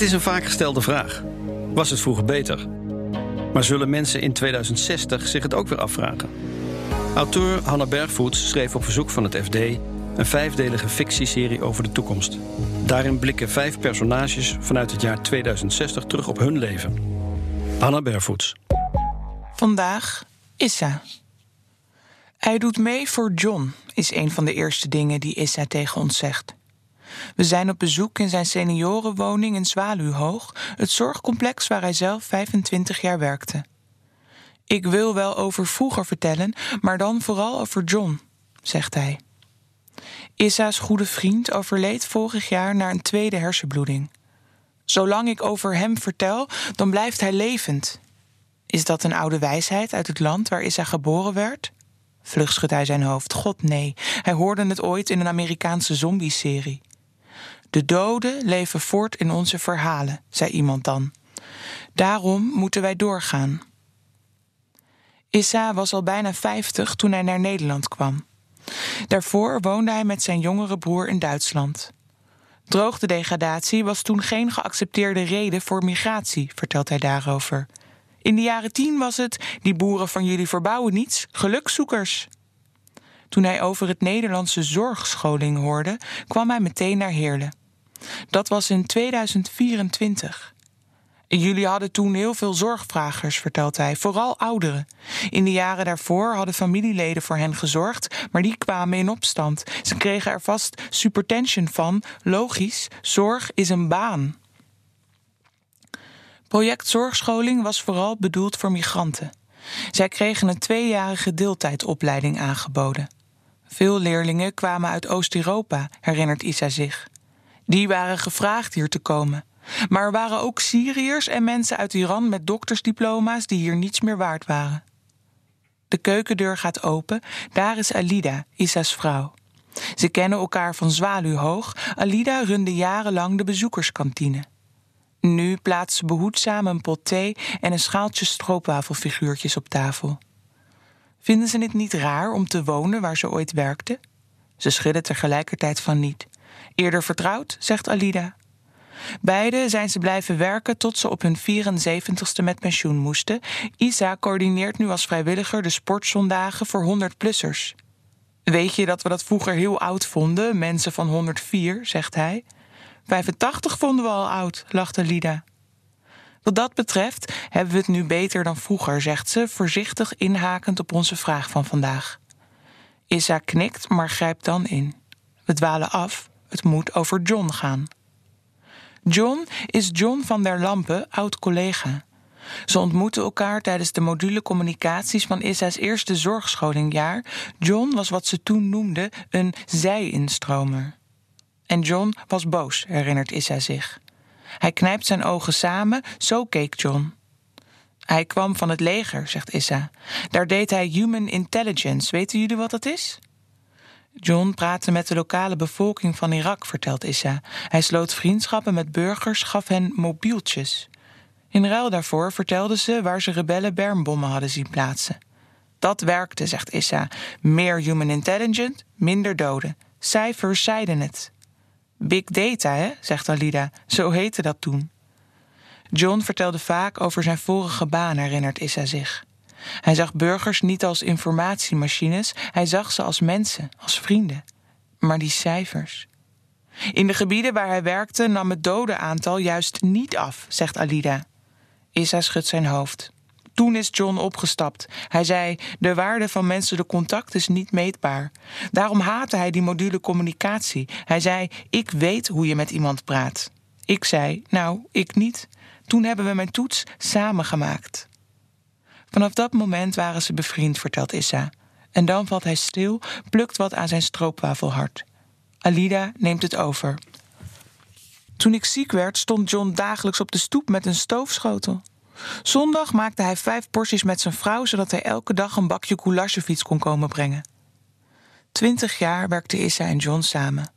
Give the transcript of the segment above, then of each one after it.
Het is een vaak gestelde vraag. Was het vroeger beter? Maar zullen mensen in 2060 zich het ook weer afvragen? Auteur Hanna Bergvoets schreef op verzoek van het FD een vijfdelige fictieserie over de toekomst. Daarin blikken vijf personages vanuit het jaar 2060 terug op hun leven. Hanna Bergvoets. Vandaag Issa. Hij doet mee voor John, is een van de eerste dingen die Issa tegen ons zegt. We zijn op bezoek in zijn seniorenwoning in Zwaluwhoog, het zorgcomplex waar hij zelf 25 jaar werkte. Ik wil wel over vroeger vertellen, maar dan vooral over John, zegt hij. Issa's goede vriend overleed vorig jaar na een tweede hersenbloeding. Zolang ik over hem vertel, dan blijft hij levend. Is dat een oude wijsheid uit het land waar Issa geboren werd? Vlug schudt hij zijn hoofd. God nee, hij hoorde het ooit in een Amerikaanse zombie-serie. De doden leven voort in onze verhalen, zei iemand dan. Daarom moeten wij doorgaan. Issa was al bijna 50 toen hij naar Nederland kwam. Daarvoor woonde hij met zijn jongere broer in Duitsland. Droogtedegradatie was toen geen geaccepteerde reden voor migratie, vertelt hij daarover. In de jaren tien was het: die boeren van jullie verbouwen niets, gelukzoekers. Toen hij over het Nederlandse zorgscholing hoorde, kwam hij meteen naar Heerlen. Dat was in 2024. Jullie hadden toen heel veel zorgvragers, vertelt hij, vooral ouderen. In de jaren daarvoor hadden familieleden voor hen gezorgd, maar die kwamen in opstand. Ze kregen er vast supertension van. Logisch, zorg is een baan. Project Zorgscholing was vooral bedoeld voor migranten. Zij kregen een tweejarige deeltijdopleiding aangeboden. Veel leerlingen kwamen uit Oost-Europa, herinnert Isa zich. Die waren gevraagd hier te komen. Maar er waren ook Syriërs en mensen uit Iran met doktersdiploma's die hier niets meer waard waren. De keukendeur gaat open. Daar is Alida, Isa's vrouw. Ze kennen elkaar van Zwaluwhoog. Alida runde jarenlang de bezoekerskantine. Nu plaatst ze behoedzaam een pot thee en een schaaltje stroopwafelfiguurtjes op tafel. Vinden ze het niet raar om te wonen waar ze ooit werkte? Ze schudden tegelijkertijd van niet. Eerder vertrouwd, zegt Alida. Beide zijn ze blijven werken tot ze op hun 74ste met pensioen moesten. Isa coördineert nu als vrijwilliger de sportzondagen voor 100-plussers. Weet je dat we dat vroeger heel oud vonden, mensen van 104, zegt hij. 85 vonden we al oud, lachte Lida. Wat dat betreft hebben we het nu beter dan vroeger, zegt ze, voorzichtig inhakend op onze vraag van vandaag. Isa knikt, maar grijpt dan in. We dwalen af, het moet over John gaan. John is John van der Lampen, oud-collega. Ze ontmoeten elkaar tijdens de module communicaties van Isa's eerste zorgscholingjaar. John was wat ze toen noemden een zij-instromer. En John was boos, herinnert Issa zich. Hij knijpt zijn ogen samen, zo keek John. Hij kwam van het leger, zegt Issa. Daar deed hij human intelligence. Weten jullie wat dat is? John praatte met de lokale bevolking van Irak, vertelt Issa. Hij sloot vriendschappen met burgers, gaf hen mobieltjes. In ruil daarvoor vertelden ze waar ze rebellen bermbommen hadden zien plaatsen. Dat werkte, zegt Issa. Meer human intelligence, minder doden. Cijfers zeiden het. Big data, hè, zegt Alida. Zo heette dat toen. John vertelde vaak over zijn vorige baan, herinnert Issa zich. Hij zag burgers niet als informatiemachines, hij zag ze als mensen, als vrienden. Maar die cijfers. In de gebieden waar hij werkte nam het dodenaantal juist niet af, zegt Alida. Issa schudt zijn hoofd. Toen is John opgestapt. Hij zei: De waarde van menselijke contact is niet meetbaar. Daarom haatte hij die module communicatie. Hij zei: Ik weet hoe je met iemand praat. Ik zei: Nou, ik niet. Toen hebben we mijn toets samen gemaakt. Vanaf dat moment waren ze bevriend, vertelt Issa. En dan valt hij stil, plukt wat aan zijn stroopwafelhart. Alida neemt het over. Toen ik ziek werd, stond John dagelijks op de stoep met een stoofschotel. Zondag maakte hij vijf porties met zijn vrouw, zodat hij elke dag een bakje goulash kon komen brengen. Twintig jaar werkten Issa en John samen.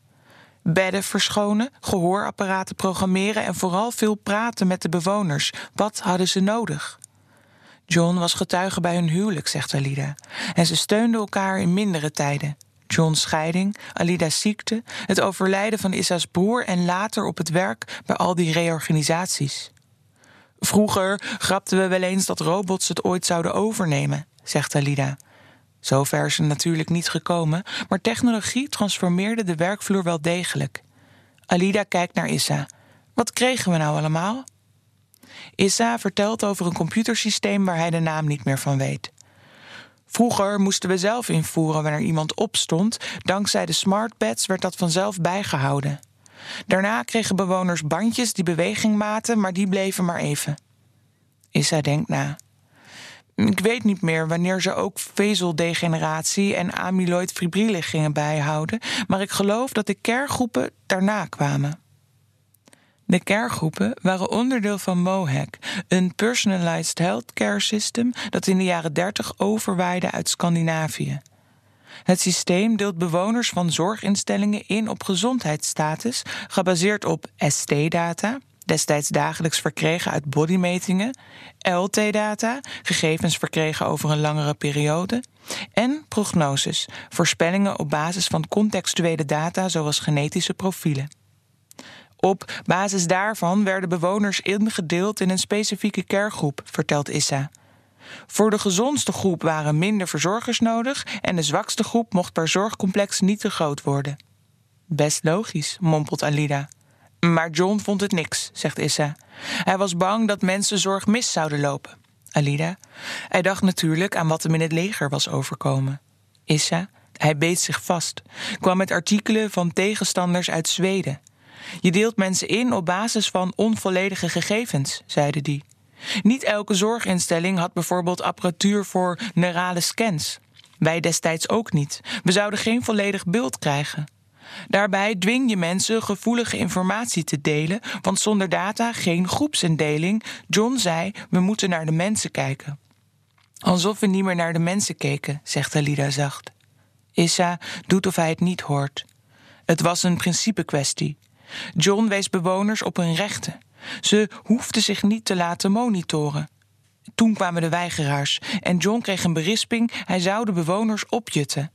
Bedden verschonen, gehoorapparaten programmeren en vooral veel praten met de bewoners. Wat hadden ze nodig? John was getuige bij hun huwelijk, zegt Alida. En ze steunden elkaar in mindere tijden. John's scheiding, Alida's ziekte, het overlijden van Issa's broer en later op het werk bij al die reorganisaties. Vroeger grapten we wel eens dat robots het ooit zouden overnemen, zegt Alida. Zover is het natuurlijk niet gekomen, maar technologie transformeerde de werkvloer wel degelijk. Alida kijkt naar Issa. Wat kregen we nou allemaal? Issa vertelt over een computersysteem waar hij de naam niet meer van weet. Vroeger moesten we zelf invoeren wanneer iemand opstond. Dankzij de smartpads werd dat vanzelf bijgehouden. Daarna kregen bewoners bandjes die beweging maten, maar die bleven maar even. Issa denkt na. Ik weet niet meer wanneer ze ook vezeldegeneratie en amyloid gingen bijhouden, maar ik geloof dat de kergroepen daarna kwamen. De kergroepen waren onderdeel van MOHAC, een personalized healthcare system dat in de jaren 30 overwaaide uit Scandinavië. Het systeem deelt bewoners van zorginstellingen in op gezondheidsstatus, gebaseerd op ST-data, destijds dagelijks verkregen uit bodymetingen, LT-data, gegevens verkregen over een langere periode, en prognoses, voorspellingen op basis van contextuele data zoals genetische profielen. Op basis daarvan werden bewoners ingedeeld in een specifieke kergroep, vertelt Issa. Voor de gezondste groep waren minder verzorgers nodig en de zwakste groep mocht per zorgcomplex niet te groot worden. Best logisch, mompelt Alida. Maar John vond het niks, zegt Issa. Hij was bang dat mensen zorg mis zouden lopen. Alida. Hij dacht natuurlijk aan wat hem in het leger was overkomen. Issa. Hij beet zich vast. Kwam met artikelen van tegenstanders uit Zweden. Je deelt mensen in op basis van onvolledige gegevens, zeiden die. Niet elke zorginstelling had bijvoorbeeld apparatuur voor neurale scans. Wij destijds ook niet. We zouden geen volledig beeld krijgen. Daarbij dwing je mensen gevoelige informatie te delen, want zonder data geen groepsindeling. John zei: we moeten naar de mensen kijken. Alsof we niet meer naar de mensen keken, zegt Alida zacht. Issa doet of hij het niet hoort. Het was een principekwestie. John wees bewoners op hun rechten. Ze hoefden zich niet te laten monitoren. Toen kwamen de weigeraars en John kreeg een berisping. Hij zou de bewoners opjutten.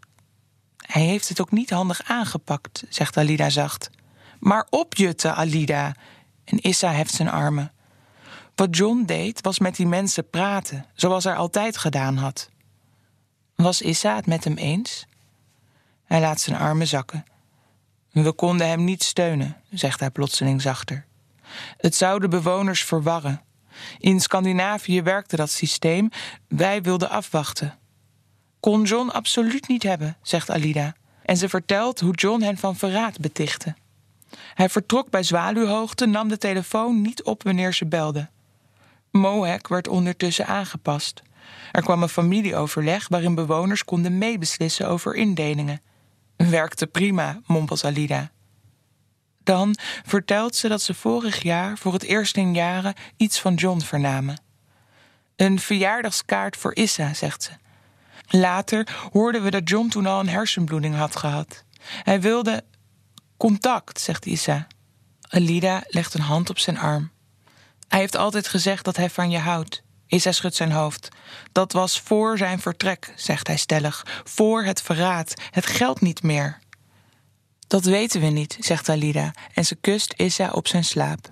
Hij heeft het ook niet handig aangepakt, zegt Alida zacht. Maar opjutten, Alida. En Issa heft zijn armen. Wat John deed, was met die mensen praten, zoals hij altijd gedaan had. Was Issa het met hem eens? Hij laat zijn armen zakken. We konden hem niet steunen, zegt hij plotseling zachter. Het zou de bewoners verwarren. In Scandinavië werkte dat systeem, wij wilden afwachten. Kon John absoluut niet hebben, zegt Alida. En ze vertelt hoe John hen van verraad betichtte. Hij vertrok bij Zwaluwhoogte, nam de telefoon niet op wanneer ze belde. Mohawk werd ondertussen aangepast. Er kwam een familieoverleg waarin bewoners konden meebeslissen over indelingen. Werkte prima, mompelt Alida. Dan vertelt ze dat ze vorig jaar voor het eerst in jaren iets van John vernamen. Een verjaardagskaart voor Issa, zegt ze. Later hoorden we dat John toen al een hersenbloeding had gehad. Hij wilde contact, zegt Issa. Alida legt een hand op zijn arm. Hij heeft altijd gezegd dat hij van je houdt. Issa schudt zijn hoofd. Dat was voor zijn vertrek, zegt hij stellig. Voor het verraad. Het geldt niet meer. Dat weten we niet, zegt Alida en ze kust Issa op zijn slaap.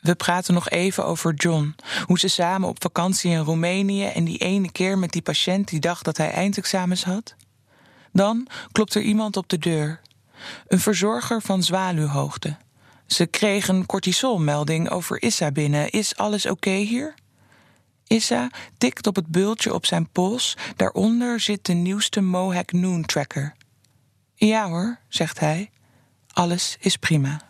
We praten nog even over John. Hoe ze samen op vakantie in Roemenië en die ene keer met die patiënt die dacht dat hij eindexamens had. Dan klopt er iemand op de deur. Een verzorger van Zwaluwhoogte. Ze kreeg een cortisolmelding over Issa binnen. Is alles oké hier? Issa tikt op het bultje op zijn pols. Daaronder zit de nieuwste Mohawk Noon Tracker. Ja hoor, zegt hij. Alles is prima.